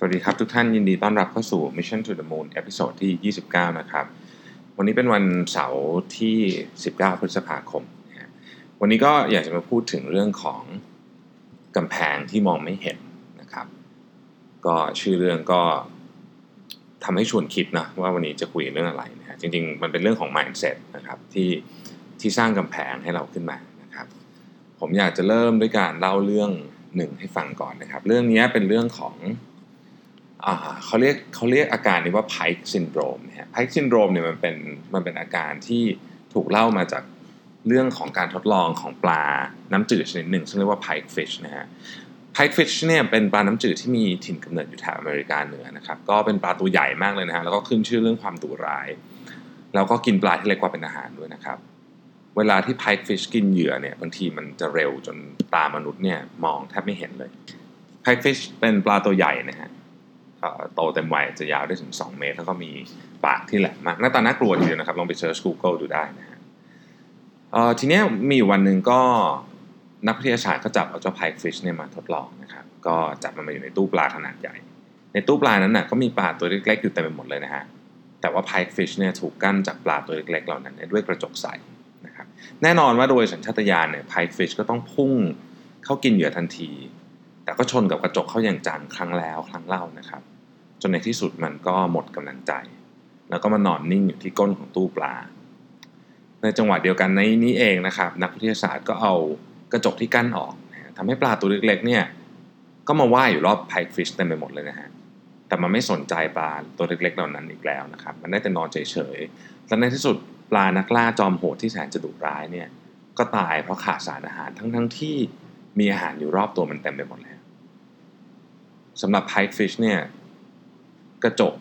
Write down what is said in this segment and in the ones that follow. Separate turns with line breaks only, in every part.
สวัสดีครับทุกท่านยินดีต้อนรับเข้าสู่ Mission to the Moon episode ที่ 29 นะครับ วันนี้เป็นวันเสาร์ที่ 19 พฤษภาคมนะฮะวันนี้ก็อยากจะมาพูดถึงเรื่องของกำแพงที่มองไม่เห็นนะครับ ก็ชื่อเรื่องก็ทำให้ชวนคิดนะว่าวันนี้จะคุยเรื่องอะไรนะฮะจริงๆ มันเป็นเรื่องของ mindset นะครับที่ที่สร้างกำแพงให้เราขึ้นมานะครับ ผมอยากจะเริ่มด้วยการเล่าเรื่องหนึ่งให้ฟังก่อนนะครับ เรื่องนี้เป็นเรื่องของ เขาเรียกเขาเรียกอาการนี้ว่า Pike syndrome นะฮะ Pike syndrome เนี่ยมันเป็นมันเป็นอาการที่ถูกเล่ามาจากเรื่องของการทดลองของปลาน้ำจืดชนิดหนึ่งซึ่งเรียกว่า Pike fish นะฮะ Pike fish เนี่ยเป็นปลาน้ำจืดที่มีถิ่นกำเนิดอยู่แถบอเมริกาเหนือนะครับก็เป็นปลาตัวใหญ่มากเลยนะฮะแล้วก็ขึ้นชื่อเรื่องความดุร้าย แล้วก็กินปลาที่เล็กกว่าเป็นอาหารด้วยนะครับเวลาที่ Pike fish กินเหยื่อเนี่ยบางทีมันจะเร็วจนตามนุษย์เนี่ยมองแทบไม่เห็นเลย Pike fish เป็นปลาตัวใหญ่นะฮะ โตเต็มวัยจะยาวได้ถึง 2 เมตร แล้วก็มีปากที่แหลมมากหน้าตาน่ากลัวทีเดียวนะครับ ลองไปเซิร์ช Google ดูได้นะฮะทีนี้มีวันหนึ่งก็นักวิทยาศาสตร์ก็จับเอาเจ้า Pike fish เนี่ยมาทดลองนะครับ ก็จับมันมาอยู่ในตู้ปลาขนาดใหญ่ ในตู้ปลานั้นน่ะก็มีปลาตัวเล็กๆอยู่เต็มไปหมดเลยนะฮะแต่ว่า Pike fish เนี่ยถูกกั้นจากปลาตัวเล็กๆเหล่านั้นด้วยกระจกใสนะครับแน่นอนว่าโดยสัญชาตญาณเนี่ย Pike fish ก็ต้องพุ่งเข้ากินเหยื่อทันที แต่ก็ชนกับกระจกเข้าอย่างจังครั้งแล้วครั้งเล่านะครับ จนในที่สุดมันก็หมดกำลังใจ แล้วก็มานอนนิ่งอยู่ที่ก้นของตู้ปลา ในจังหวะเดียวกันในนี้เองนะครับ นักวิทยาศาสตร์ก็เอากระจกที่กั้นออกทำให้ปลาตัวเล็กๆเนี่ยก็มาว่ายอยู่รอบ Pike fish เต็มไปหมดเลยนะฮะแต่มันไม่สนใจปลาตัวเล็กๆเหล่านั้นอีกแล้วนะครับ มันได้แต่นอนเฉยๆและในที่สุดปลานักล่าจอมโหดที่แสนจะดุร้ายเนี่ยก็ตายเพราะขาดสารอาหารทั้งๆทที่มีอาหารอยู่รอบตัวมันเต็มไปหมดแล้วสำหรับ Pike fish เนี่ย กระจก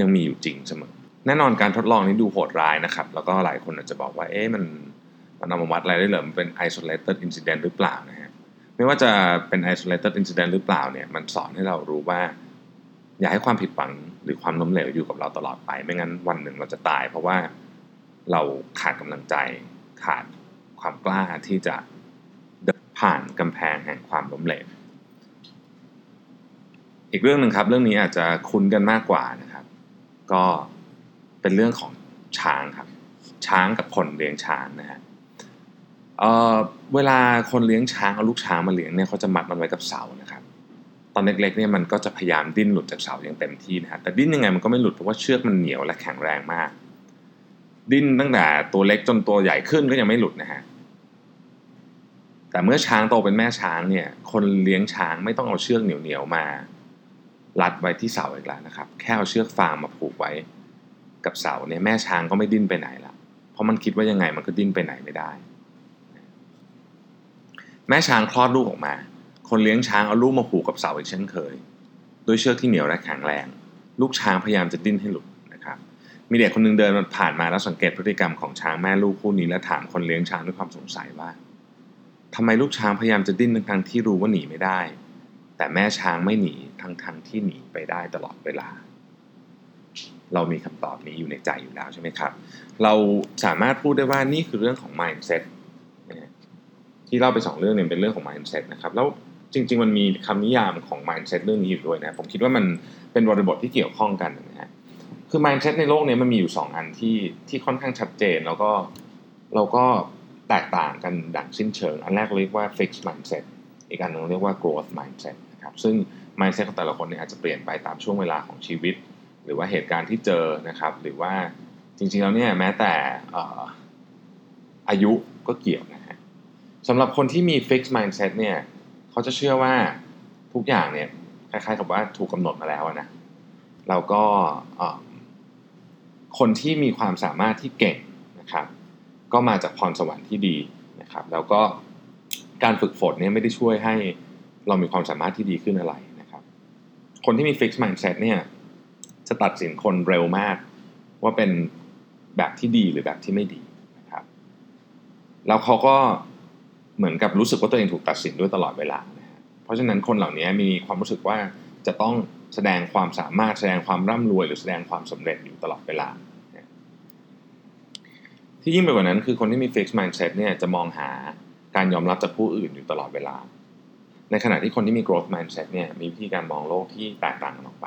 ยังมีอยู่จริงเสมอ แน่นอนการทดลองนี้ดูโหดร้ายนะครับ แล้วก็หลายคนอาจจะบอกว่า เอ๊ะมันมันเอามาวัดอะไรได้เหรอมันเป็น isolated incident หรือเปล่านะฮะไม่ว่าจะเป็น isolated incident หรือเปล่าเนี่ยมันสอนให้เรารู้ว่า อย่าให้ความผิดหวังหรือความล้มเหลวอยู่กับเราตลอดไป ไม่งั้นวันหนึ่งเราจะตาย เพราะว่าเราขาดกำลังใจขาดความกล้าที่จะเดินผ่านกำแพงแห่งความล้มเหลว อีกเรื่องหนึ่งครับ เรื่องนี้อาจจะคุ้นกันมากกว่านะครับ ก็เป็นเรื่องของช้างครับ ช้างกับคนเลี้ยงช้างนะฮะเเวลาคนเลี้ยงช้างเอาลูกช้างมาเลี้ยงเนี่ยเขาจะมัดมันไว้กับเสานะครับ ตอนเล็กๆเนี่ยมันก็จะพยายามดิ้นหลุดจากเสาอย่างเต็มที่นะฮะแต่ดิ้นยังไงมันก็ไม่หลุดเพราะว่าเชือกมันเหนียวและแข็งแรงมาก ดิ้นตั้งแต่ตัวเล็กจนตัวใหญ่ขึ้นก็ยังไม่หลุดนะฮะแต่เมื่อช้างโตเป็นแม่ช้างเนี่ย คนเลี้ยงช้างไม่ต้องเอาเชือกเหนียวๆมา รัดไว้ที่เสาอีกแล้วนะครับ แค่เอาเชือกฟางมาผูกไว้กับเสาเนี่ยแม่ช้างก็ไม่ดิ้นไปไหนละเพราะมันคิดว่ายังไงมันก็ดิ้นไปไหนไม่ได้ แม่ช้างคลอดลูกออกมา คนเลี้ยงช้างเอาลูกมาผูกกับเสาอีกเช่นเคยด้วยเชือกที่เหนียวและแข็งแรง ลูกช้างพยายามจะดิ้นให้หลุดนะครับ มีเด็กคนหนึงเดินผ่านมาแล้วสังเกตพฤติกรรมของช้างแม่ลูกคู่นี้และถามคนเลี้ยงช้างด้วยความสงสัยว่าทำไมลูกช้างพยายามจะดิ้นทั้งที่รู้ว่าหนีไม่ได้ แต่แม่ช้างไม่หนีทั้งๆที่หนีไปได้ตลอดเวลา เรามีคำตอบนี้อยู่ในใจอยู่แล้วใช่ไหมครับ เราสามารถพูดได้ว่านี่คือเรื่องของ mindset ที่เล่าไปสองเรื่องเนี่ยเป็นเรื่องของ mindset นะครับแล้วจริง ๆ มันมีคำนิยามของ mindset เรื่องนี้อยู่ด้วยนะผมคิดว่ามันเป็นบริบทที่เกี่ยวข้องกันนะฮะคือ mindset ในโลกนี้มันมีอยู่ 2 อันที่ที่ค่อนข้างชัดเจน แล้วก็เราก็แตกต่างกันดังสิ้นเชิง อันแรกเรียกว่า fixed mindset อีกอันหนึงเรียกว่า growth mindset นะครับ ซึ่ง mindset ของแต่ละคนเนี่ยอาจจะเปลี่ยนไปตามช่วงเวลาของชีวิต หรือว่าเหตุการณ์ที่เจอนะครับ หรือว่าจริงๆแล้วเนี่ยแม้แต่อายุก็เกี่ยวนะฮะสำหรับคนที่มี fixed mindset เนี่ยเขาจะเชื่อว่าทุกอย่างเนี่ยคล้ายๆกับว่าถูกกำหนดมาแล้วนะเราก็คนที่มีความสามารถที่เก่งนะครับ ก็มาจากพรสวรรค์ที่ดีนะครับ แล้วก็การฝึกฝนเนี่ยไม่ได้ช่วยให้ เรามีความสามารถที่ดีขึ้นอะไรนะครับ คนที่มี fixed mindset เนี่ยจะตัดสินคนเร็วมาก ว่าเป็นแบบที่ดีหรือแบบที่ไม่ดีนะครับแล้วเขาก็เหมือนกับรู้สึกว่าตัวเองถูกตัดสินด้วยตลอดเวลานะฮะเพราะฉะนั้นคนเหล่านี้มีความรู้สึกว่าจะต้องแสดงความสามารถแสดงความร่ำรวย หรือแสดงความสำเร็จอยู่ตลอดเวลาที่ยิ่งไปกว่านั้นคือคนที่มี fixed mindset เนี่ยจะมองหาการยอมรับจากผู้อื่นอยู่ตลอดเวลา ในขณะที่คนที่มี growth mindset เนี่ยมีวิธีการมองโลกที่แตกต่างกันออกไป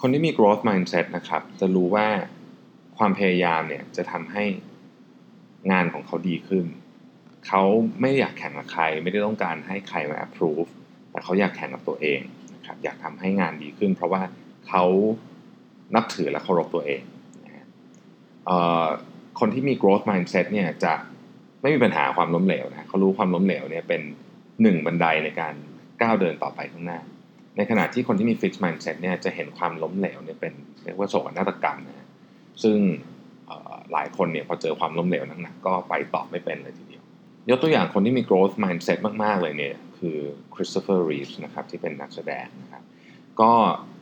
คนที่มี growth mindset นะครับ จะรู้ว่าความพยายามเนี่ยจะทำให้งานของเขาดีขึ้น เขาไม่อยากแข่งกับใคร ไม่ได้ต้องการให้ใครมา approve แต่เขาอยากแข่งกับตัวเองนะครับอยากทำให้งานดีขึ้น เพราะว่าเขานับถือและเคารพตัวเองนะคนที่มี growth mindset เนี่ยจะไม่มีปัญหาความล้มเหลวนะเขารู้ความล้มเหลวเนี่ยเป็น หนึ่งบันไดในการก้าวเดินต่อไปข้างหน้า ในขณะที่คนที่มี fixed mindset เนี่ยจะเห็นความล้มเหลวเนี่ยเป็นเรียกว่าโศกนาฏกรรมนะซึ่งหลายคนเนี่ยพอเจอความล้มเหลวหนักๆก็ไปต่อไม่เป็นเลยทีเดียวยกตัวอย่างคนที่มี growth mindset มาก ๆ เลยเนี่ยคือคริสโตเฟอร์รีฟส์นะครับที่เป็นนักแสดงนะครับก็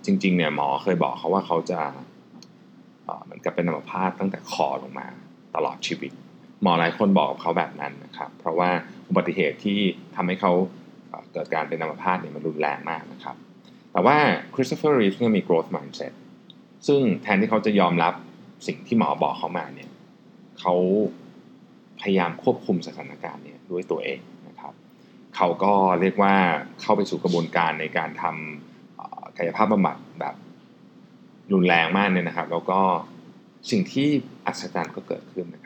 จริงๆเนี่ยหมอเคยบอกเขาว่าเขาจะเหมือนกับเป็นอัมพาตตั้งแต่คอลงมาตลอดชีวิต หมอหลายคนบอกเขาแบบนั้นนะครับ เพราะว่าอุบัติเหตุที่ทำให้เขาเกิดการเป็นอัมพาตเนี่ยมันรุนแรงมากนะครับ แต่ว่าคริสโตเฟอร์รีฟเนี่ยมี growth mindset ซึ่งแทนที่เขาจะยอมรับสิ่งที่หมอบอกเขามาเนี่ยเขาพยายามควบคุมสถานการณ์เนี่ยด้วยตัวเองนะครับ เขาก็เรียกว่าเข้าไปสู่กระบวนการในการทำกายภาพบำบัดแบบรุนแรงมากเนี่ยนะครับ แล้วก็สิ่งที่อัศจรรย์ก็เกิดขึ้นนะ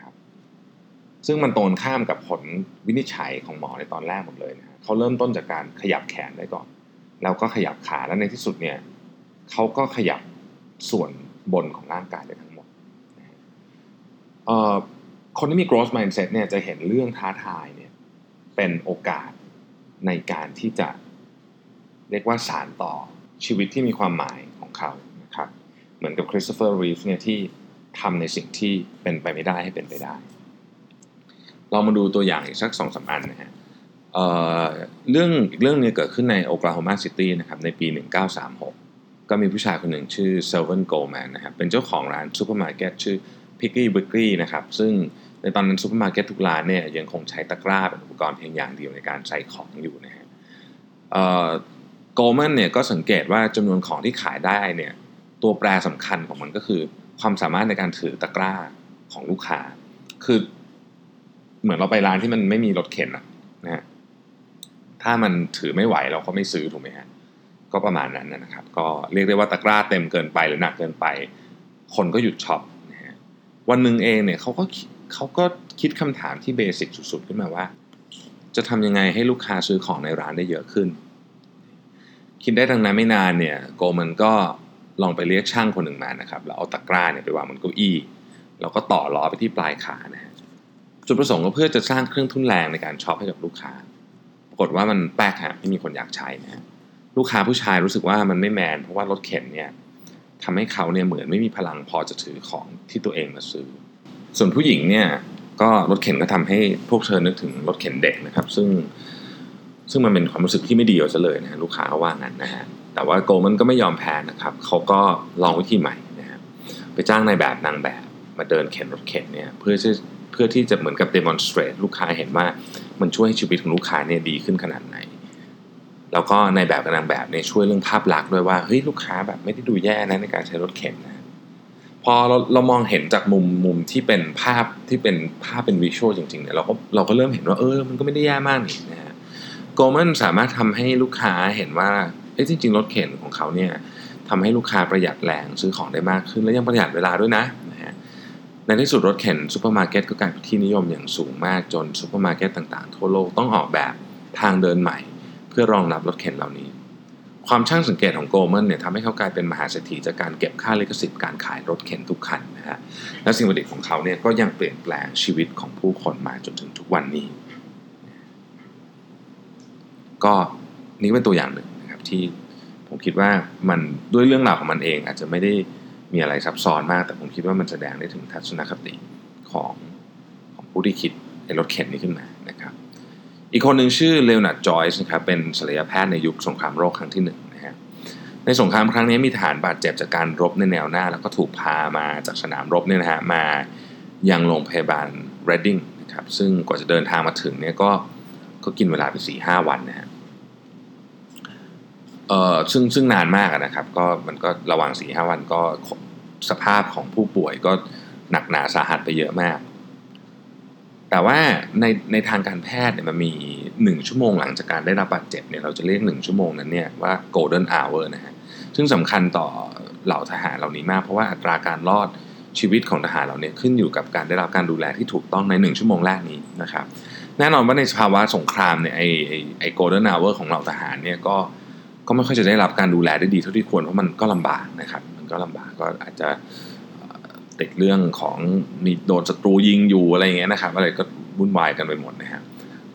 ครับ ซึ่งมันตรงข้ามกับผลวินิจฉัยของหมอในตอนแรกหมดเลยนะเขาเริ่มต้นจากการขยับแขนได้ก่อน แล้วก็ขยับขาแล้วในที่สุดเนี่ยเขาก็ขยับส่วนบนของร่างกายได้ทั้งหมดคนที่มี growth mindset เนี่ยจะเห็นเรื่องท้าทายเนี่ยเป็นโอกาสในการที่จะเรียกว่าสานต่อชีวิตที่มีความหมายของเขานะครับ เหมือนกับคริสโตเฟอร์รีฟเนี่ยที่ทำในสิ่งที่เป็นไปไม่ได้ให้เป็นไปได้ เรามาดูตัวอย่างอีกสักสองสามอันนะฮะเรื่องอีกเรื่องนี้เกิดขึ้นในโอคลาโฮมาซิตี้นะครับในปี 1936 ก็มีผู้ชายคนหนึ่งชื่อซิลแวนโกลแมนนะครับเป็นเจ้าของร้านซูเปอร์มาร์เก็ตชื่อพิกกี้บิกกี้นะครับซึ่งในตอนนั้นซูเปอร์มาร์เก็ตทุกร้านเนี่ยยังคงใช้ตะกร้าเป็นอุปกรณ์เพียงอย่างเดียวในการใส่ของอยู่นะฮะโกลแมนเนี่ยก็สังเกตว่าจำนวนของที่ขายได้เนี่ยตัวแปรสำคัญของมันก็คือความสามารถในการถือตะกร้าของลูกค้า คือ เหมือนเราไปร้านที่มันไม่มีรถเข็นนะฮะถ้ามันถือไม่ไหวเราก็ไม่ซื้อถูกไหมฮะก็ประมาณนั้นนะครับ ก็เรียกได้ว่าตะกร้าเต็มเกินไปหรือหนักเกินไป คนก็หยุดช็อปนะฮะวันหนึ่งเองเนี่ยเขาก็เขาก็คิดคำถามที่ basic สุดๆ ขึ้นมาว่า จะทำยังไงให้ลูกค้าซื้อของในร้านได้เยอะขึ้น คิดได้ดังนั้นไม่นานเนี่ยโกลแมนก็ลองไปเรียกช่างคนหนึ่งมานะครับแล้วเอาตะกร้าเนี่ยไปวางบนเก้าอี้แล้วก็ต่อล้อไปที่ปลายขานะฮะ จุดประสงค์ก็เพื่อจะสร้างเครื่องทุ่นแรงในการช็อปให้กับลูกค้า ปรากฏว่ามันแปลกฮะไม่มีคนอยากใช้นะฮะลูกค้าผู้ชายรู้สึกว่ามันไม่แมน เพราะว่ารถเข็นเนี่ยทำให้เขาเนี่ยเหมือนไม่มีพลังพอจะถือของที่ตัวเองมาซื้อ ส่วนผู้หญิงเนี่ยก็รถเข็นก็ทำให้พวกเธอนึกถึงรถเข็นเด็กนะครับ ซึ่งซึ่งมันเป็นความรู้สึกที่ไม่ดีเอาซะเลยนะลูกค้าเขาว่างั้นนะฮะแต่ว่าโกลมันก็ไม่ยอมแพ้นะครับเขาก็ลองวิธีใหม่นะฮะไปจ้างในแบบนางแบบมาเดินเข็นรถเข็นเนี่ยเพื่อที่ พื่อที่จะเหมือนกับ demonstrate ลูกค้าเห็นว่ามันช่วยให้ชีวิตของลูกค้าเนี่ยดีขึ้นขนาดไหน แล้วก็ในแบบกับนางแบบเนี่ยช่วยเรื่องภาพลักษณ์ด้วยว่าเฮ้ยลูกค้าแบบไม่ได้ดูแย่นะในการใช้รถเข็นนะพอเราเรามองเห็นจากมุมมุมที่เป็นภาพที่เป็นภาพเป็นวิชวลจริงๆเนี่ยเราก็เราก็เริ่มเห็นว่าเออมันก็ไม่ได้แย่มากนี่นะฮะโกลมันสามารถทำให้ลูกค้าเห็นว่าเฮ้ยจริง ๆ รถเข็นของเขาเนี่ยทำให้ลูกค้าประหยัดแรงซื้อของได้มากขึ้น และยังประหยัดเวลาด้วยนะนะ ในที่สุดรถเข็นซูเปอร์มาร์เก็ตก็กลายเป็นที่นิยมอย่างสูงมากจนซูเปอร์มาร์เก็ตต่างๆ ทั่วโลกต้องออกแบบทางเดินใหม่ เพื่อรองรับรถเข็นเหล่านี้ ความช่างสังเกตของโกลแมนเนี่ยทำให้เขากลายเป็นมหาเศรษฐีจากการเก็บค่าลิขสิทธิ์การขายรถเข็นทุกคันนะฮะและสิ่งประดิษฐ์ของเขาเนี่ยก็ยังเปลี่ยนแปลงชีวิตของผู้คนมาจนถึงทุกวันนี้ ก็นี่เป็นตัวอย่างหนึ่งนะครับที่ผมคิดว่ามันด้วยเรื่องราวของมันเองอาจจะไม่ได้ มีอะไรซับซ้อนมาก แต่ผมคิดว่ามันแสดงได้ถึงทัศนคติของของผู้ที่คิดค้นรถเข็นนี้ขึ้นมานะครับอีกคนหนึ่งชื่อเลโอนาร์ดจอยส์นะครับเป็นศัลยแพทย์ในยุคสงครามโลกครั้งที่หนึ่งนะฮะในสงครามครั้งนี้มีทหารบาดเจ็บจากการรบในแนวหน้า แล้วก็ถูกพามาจากสนามรบเนี่ยนะฮะมายังโรงพยาบาลเรดดิ้งนะครับซึ่งกว่าจะเดินทางมาถึงเนี่ยก็ก็กินเวลาไปสี่ห้าวันนะฮะ เอ่อซึ่งซึ่งนานมากนะครับ ก็มันก็ระหว่างสี่ห้าวันก็สภาพของผู้ป่วยก็หนักหนาสาหัสไปเยอะมาก แต่ว่าในในทางการแพทย์เนี่ยมันมี1ชั่วโมงหลังจากการได้รับบาดเจ็บเนี่ยเราจะเรียก1ชั่วโมงนั้นเนี่ยว่า golden hour นะฮะซึ่งสำคัญต่อเหล่าทหารเหล่านี้มาก เพราะว่าอัตราการรอดชีวิตของทหารเราเนี่ยขึ้นอยู่กับการได้รับการดูแลที่ถูกต้องใน 1 ชั่วโมงแรกนี้นะครับ แน่นอนว่าในภาวะสงครามเนี่ยไอไอไอ golden hour ของเหล่าทหารเนี่ยก็ ก็ไม่ค่อยจะได้รับการดูแลได้ดีเท่าที่ควรเพราะมันก็ลำบากนะครับมันก็ลำบากก็อาจจะติดเรื่องของมีโดนศัตรูยิงอยู่อะไรอย่างเงี้ยนะครับอะไรก็วุ่นวายกันไปหมดนะฮะ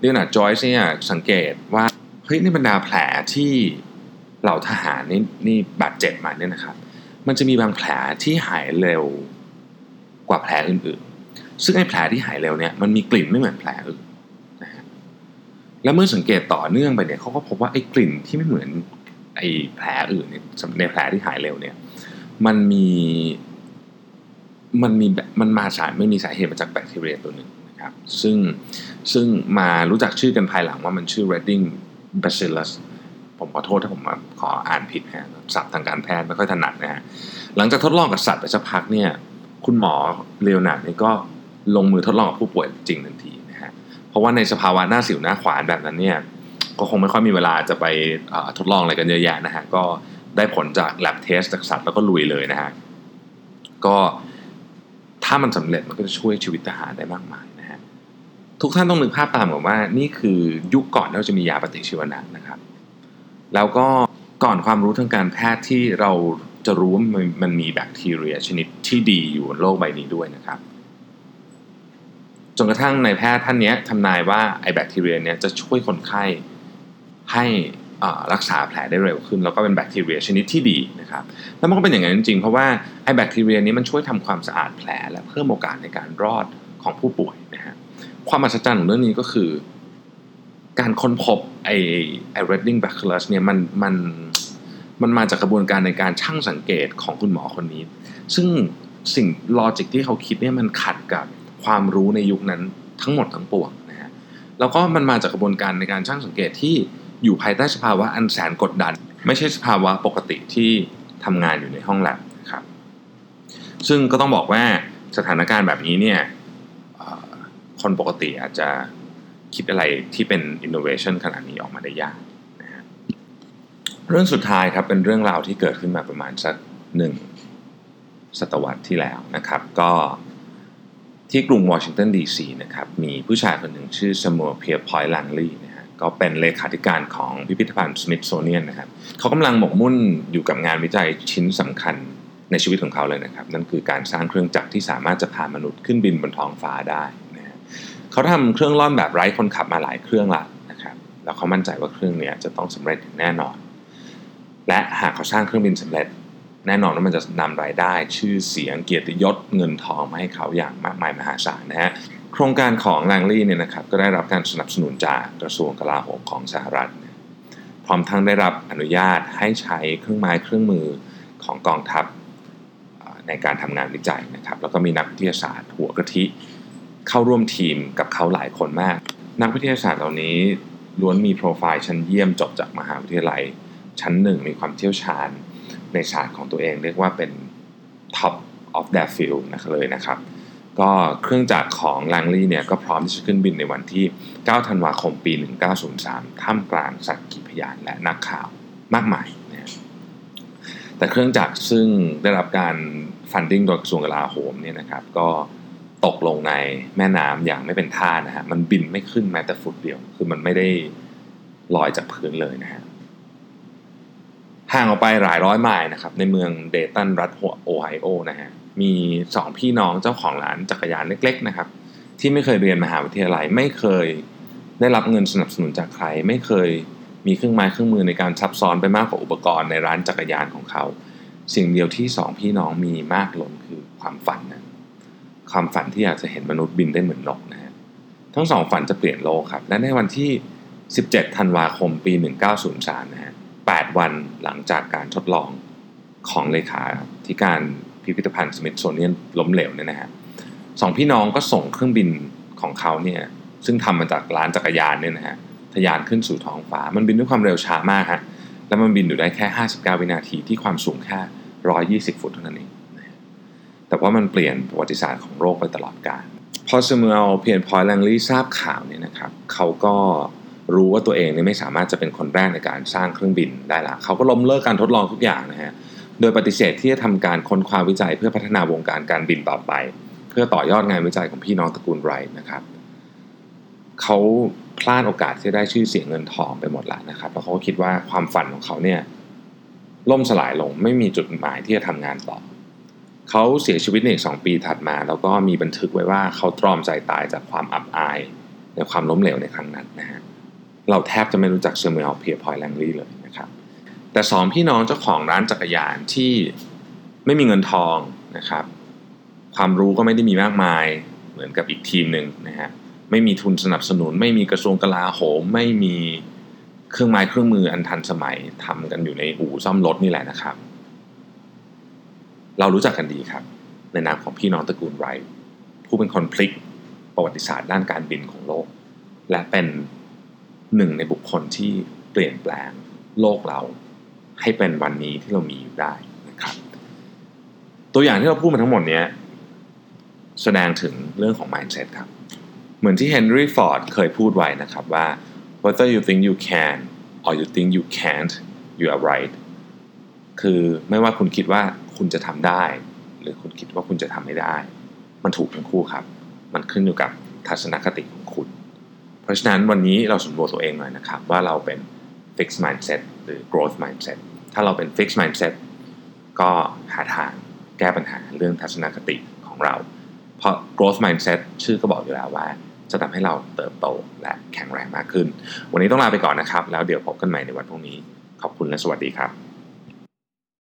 เรื่องนะจอยส์เนี่ยสังเกตว่าเฮ้ยในบรรดาแผลที่เหล่าทหารนี่นี่บาดเจ็บมาเนี่ยนะครับ มันจะมีบางแผลที่หายเร็วกว่าแผลอื่นๆ ซึ่งไอ้แผลที่หายเร็วเนี่ยมันมีกลิ่นไม่เหมือนแผลอื่น แล้วเมื่อสังเกตต่อเนื่องไปเนี่ยเขาก็พบว่าไอ้กลิ่นที่ไม่เหมือนไอ้แผลอื่นเนี่ยในแผลที่หายเร็วเนี่ย มันมีมันมีมันมาสารไม่มีสาเหตุมาจากแบคทีเรียตัวหนึ่งนะครับ ซึ่งซึ่งมารู้จักชื่อกันภายหลังว่ามันชื่อ Redding Bacillus ผมขอโทษถ้าผมขออ่านผิดฮะศัพท์ทางการแพทย์ไม่ค่อยถนัดนะฮะหลังจากทดลองกับสัตว์ไปสักพักเนี่ย คุณหมอเลโอนาร์ดนี่ก็ลงมือทดลองกับผู้ป่วยจริงทันที ราะว่าในสภาวะหน้าสิวหน้าขวานแบบนั้นเนี่ยก็คงไม่ค่อยมีเวลาจะไปทดลองอะไรกันเยอะแยะนะฮะก็ได้ผลจาก lab test จากสัตว์แล้วก็ลุยเลยนะฮะก็ถ้ามันสำเร็จมันก็จะช่วยชีวิตทหารได้มากมายนะฮะทุกท่านต้องนึกภาพตามกับว่านี่คือยุคก่อนที่เราจะมียาปฏิชีวนะนะครับ แล้วก็ก่อนความรู้ทางการแพทย์ที่เราจะรู้ว่ามันมีแบคทีเรียชนิดที่ดีอยู่บนโลกใบนี้ด้วยนะครับ จนกระทั่งในแพทย์ท่านนี้ทำนายว่าไอแบคทีเรียเนี่ยจะช่วยคนไข้ให้รักษาแผลได้เร็วขึ้น แล้วก็เป็นแบคทีเรียชนิดที่ดีนะครับแล้วมันก็เป็นอย่างนั้นจริงๆ เพราะว่าไอแบคทีเรียนี้มันช่วยทำความสะอาดแผล และเพิ่มโอกาสในการรอดของผู้ป่วยนะฮะความมหัศจรรย์ของเรื่องนี้ก็คือ การค้นพบไอไอ Redding Bacillus เนี่ยมันมันมันมาจากกระบวนการในการช่างสังเกตของคุณหมอคนนี้ ซึ่งสิ่งลอจิกที่เขาคิดเนี่ยมันขัดกับ ความรู้ในยุคนั้นทั้งหมดทั้งปวงนะฮะแล้วก็มันมาจากกระบวนการในการช่างสังเกตที่อยู่ภายใต้สภาวะอันแสนกดดัน ไม่ใช่สภาวะปกติที่ทำงานอยู่ในห้องแลบครับ ซึ่งก็ต้องบอกว่าสถานการณ์แบบนี้เนี่ยคนปกติอาจจะคิดอะไรที่เป็นอินโนเวชันขนาดนี้ออกมาได้ยากนะฮะเรื่องสุดท้ายครับเป็นเรื่องราวที่เกิดขึ้นมาประมาณสักหนึ่งศตวรรษที่แล้วนะครับ ก็ ที่กรุงวอชิงตันดีซีนะครับมีผู้ชายคนหนึ่งชื่อแซมมวลเพียร์พอยต์แลงลีย์นะฮะก็เป็นเลขาธิการของพิพิธภัณฑ์สมิธโซเนียนนะครับเขากำลังหมกมุ่นอยู่กับงานวิจัยชิ้นสำคัญในชีวิตของเขาเลยนะครับ นั่นคือการสร้างเครื่องจักรที่สามารถจะพามนุษย์ขึ้นบินบนท้องฟ้าได้นะฮะเขาทำเครื่องล่อนแบบไร้คนขับมาหลายเครื่องละนะครับแล้วเขามั่นใจว่าเครื่องนี้จะต้องสำเร็จแน่นอน และหากเขาสร้างเครื่องบินสำเร็จ แน่นอนว่ามันจะนำรายได้ชื่อเสียงเกียรติยศเงินทองมาให้เขาอย่างมากมายมหาศาลนะฮะโครงการของแลงลี่เนี่ยนะครับก็ได้รับการสนับสนุนจากกระทรวงกลาโหมของสหรัฐ พร้อมทั้งได้รับอนุญาตให้ใช้เครื่องไม้เครื่องมือของกองทัพในการทำงานวิจัยนะครับแล้วก็มีนักวิทยาศาสตร์หัวกะทิเข้าร่วมทีมกับเขาหลายคนมาก นักวิทยาศาสตร์เหล่านี้ล้วนมีโปรไฟล์ชั้นเยี่ยมจบจากมหาวิทยาลัยชั้นหนึ่งมีความเชี่ยวชาญ ในศาสตร์ของตัวเอง เรียกว่าเป็น top of their field นะครับเลยนะครับ ก็เครื่องจักรของแลงลี่เนี่ยก็พร้อมที่จะขึ้นบินในวันที่ 9 ธันวาคมปี 1903 ท่ามกลางสักขีพยานและนักข่าวมากมายนะแต่เครื่องจักรซึ่งได้รับการฟันดิ้งโดยกระทรวงกลาโหมเนี่ยนะครับ ก็ตกลงในแม่น้ำอย่างไม่เป็นท่านะฮะ มันบินไม่ขึ้นแม้แต่ฟุตเดียว คือมันไม่ได้ลอยจากพื้นเลยนะฮะ ห่างออกไปหลายร้อยไมล์นะครับในเมืองเดตันรัฐโอไฮโอนะฮะมีสองพี่น้องเจ้าของร้านจักรยานเล็กๆนะครับที่ไม่เคยเรียนมหาวิทยาลัยไม่เคยได้รับเงินสนับสนุนจากใคร ไม่เคยมีเครื่องไม้เครื่องมือในการซับซ้อนไปมากกว่าอุปกรณ์ในร้านจักรยานของเขา สิ่งเดียวที่สองพี่น้องมีมากล้นคือความฝันนะความฝันที่อยากจะเห็นมนุษย์บินได้เหมือนนกนะฮะทั้งสองฝันจะเปลี่ยนโลกครับและในวันที่ 17 ธันวาคมปี 1903 นะฮะ 8 วันหลังจากการทดลองของเลขาที่การพิพิธภัณฑ์สมิธโซเนียนล้มเหลวเนี่ยนะฮะสองพี่น้องก็ส่งเครื่องบินของเขาเนี่ยซึ่งทำมาจากร้านจักรยานเนี่ยนะฮะทะยานขึ้นสู่ท้องฟ้า มันบินด้วยความเร็วช้ามากฮะแล้วมันบินอยู่ได้แค่ 59 วินาทีที่ความสูงแค่ 120 ฟุตเท่านั้นเองแต่ว่ามันเปลี่ยนประวัติศาสตร์ของโลกไปตลอดกาลพอซมูเอลเพียนพอยแลงลี่ทราบข่าวเนี่ยนะครับเขาก็ รู้ว่าตัวเองเนี่ยไม่สามารถจะเป็นคนแรกในการสร้างเครื่องบินได้ละเขาก็ล้มเลิกการทดลองทุกอย่างนะฮะโดยปฏิเสธที่จะทำการค้นคว้าวิจัยเพื่อพัฒนาวงการการบินต่อไป เพื่อต่อยอดงานวิจัยของพี่น้องตระกูลไรท์นะครับเขาพลาดโอกาสที่ได้ชื่อเสียงเงินทองไปหมดล้วนะครับเพราะเขาคิดว่าความฝันของเขาเนี่ยล่มสลายลงไม่มีจุดหมายที่จะทำงานต่อ เขาเสียชีวิตในอีกสองปีถัดมา แล้วก็มีบันทึกไว้ว่าเขาตรอมใจตายจากความอับอายในความล้มเหลวในครั้งนั้นนะฮะ เราแทบจะไม่รู้จักแซมมวลเพียร์พอยต์แลงลีย์เลยนะครับ แต่สองพี่น้องเจ้าของร้านจักรยานที่ไม่มีเงินทองนะครับ ความรู้ก็ไม่ได้มีมากมายเหมือนกับอีกทีมหนึ่งนะฮะไม่มีทุนสนับสนุน ไม่มีกระทรวงกลาโหม ไม่มีเครื่องไม้เครื่องมืออันทันสมัยทำกันอยู่ในอู่ซ่อมรถนี่แหละนะครับ เรารู้จักกันดีครับ ในนามของพี่น้องตระกูลไรท์ผู้เป็นคนพลิกประวัติศาสตร์ด้านการบินของโลก และเป็น หนึ่งในบุคคลที่เปลี่ยนแปลงโลกเราให้เป็นวันนี้ที่เรามีอยู่ได้นะครับ ตัวอย่างที่เราพูดมาทั้งหมดนี้แสดงถึงเรื่องของ mindset ครับ เหมือนที่เฮนรี่ฟอร์ดเคยพูดไว้นะครับว่า whether you think you can or you think you can't you are right คือไม่ว่าคุณคิดว่าคุณจะทำได้ หรือคุณคิดว่าคุณจะทำไม่ได้ มันถูกทั้งคู่ครับ มันขึ้นอยู่กับทัศนคติของคุณ เพราะฉะนั้นวันนี้เราสำรวจตัวเองหน่อยนะครับ ว่าเราเป็น fixed mindset หรือ growth mindset ถ้าเราเป็น fixed mindset ก็หาทางแก้ปัญหาเรื่องทัศนคติของเรา เพราะ growth mindset ชื่อก็บอกอยู่แล้วว่า จะทำให้เราเติบโตและแข็งแรงมากขึ้น วันนี้ต้องลาไปก่อนนะครับ แล้วเดี๋ยวพบกันใหม่ในวันพรุ่งนี้ ขอบคุณและสวัสดีครับ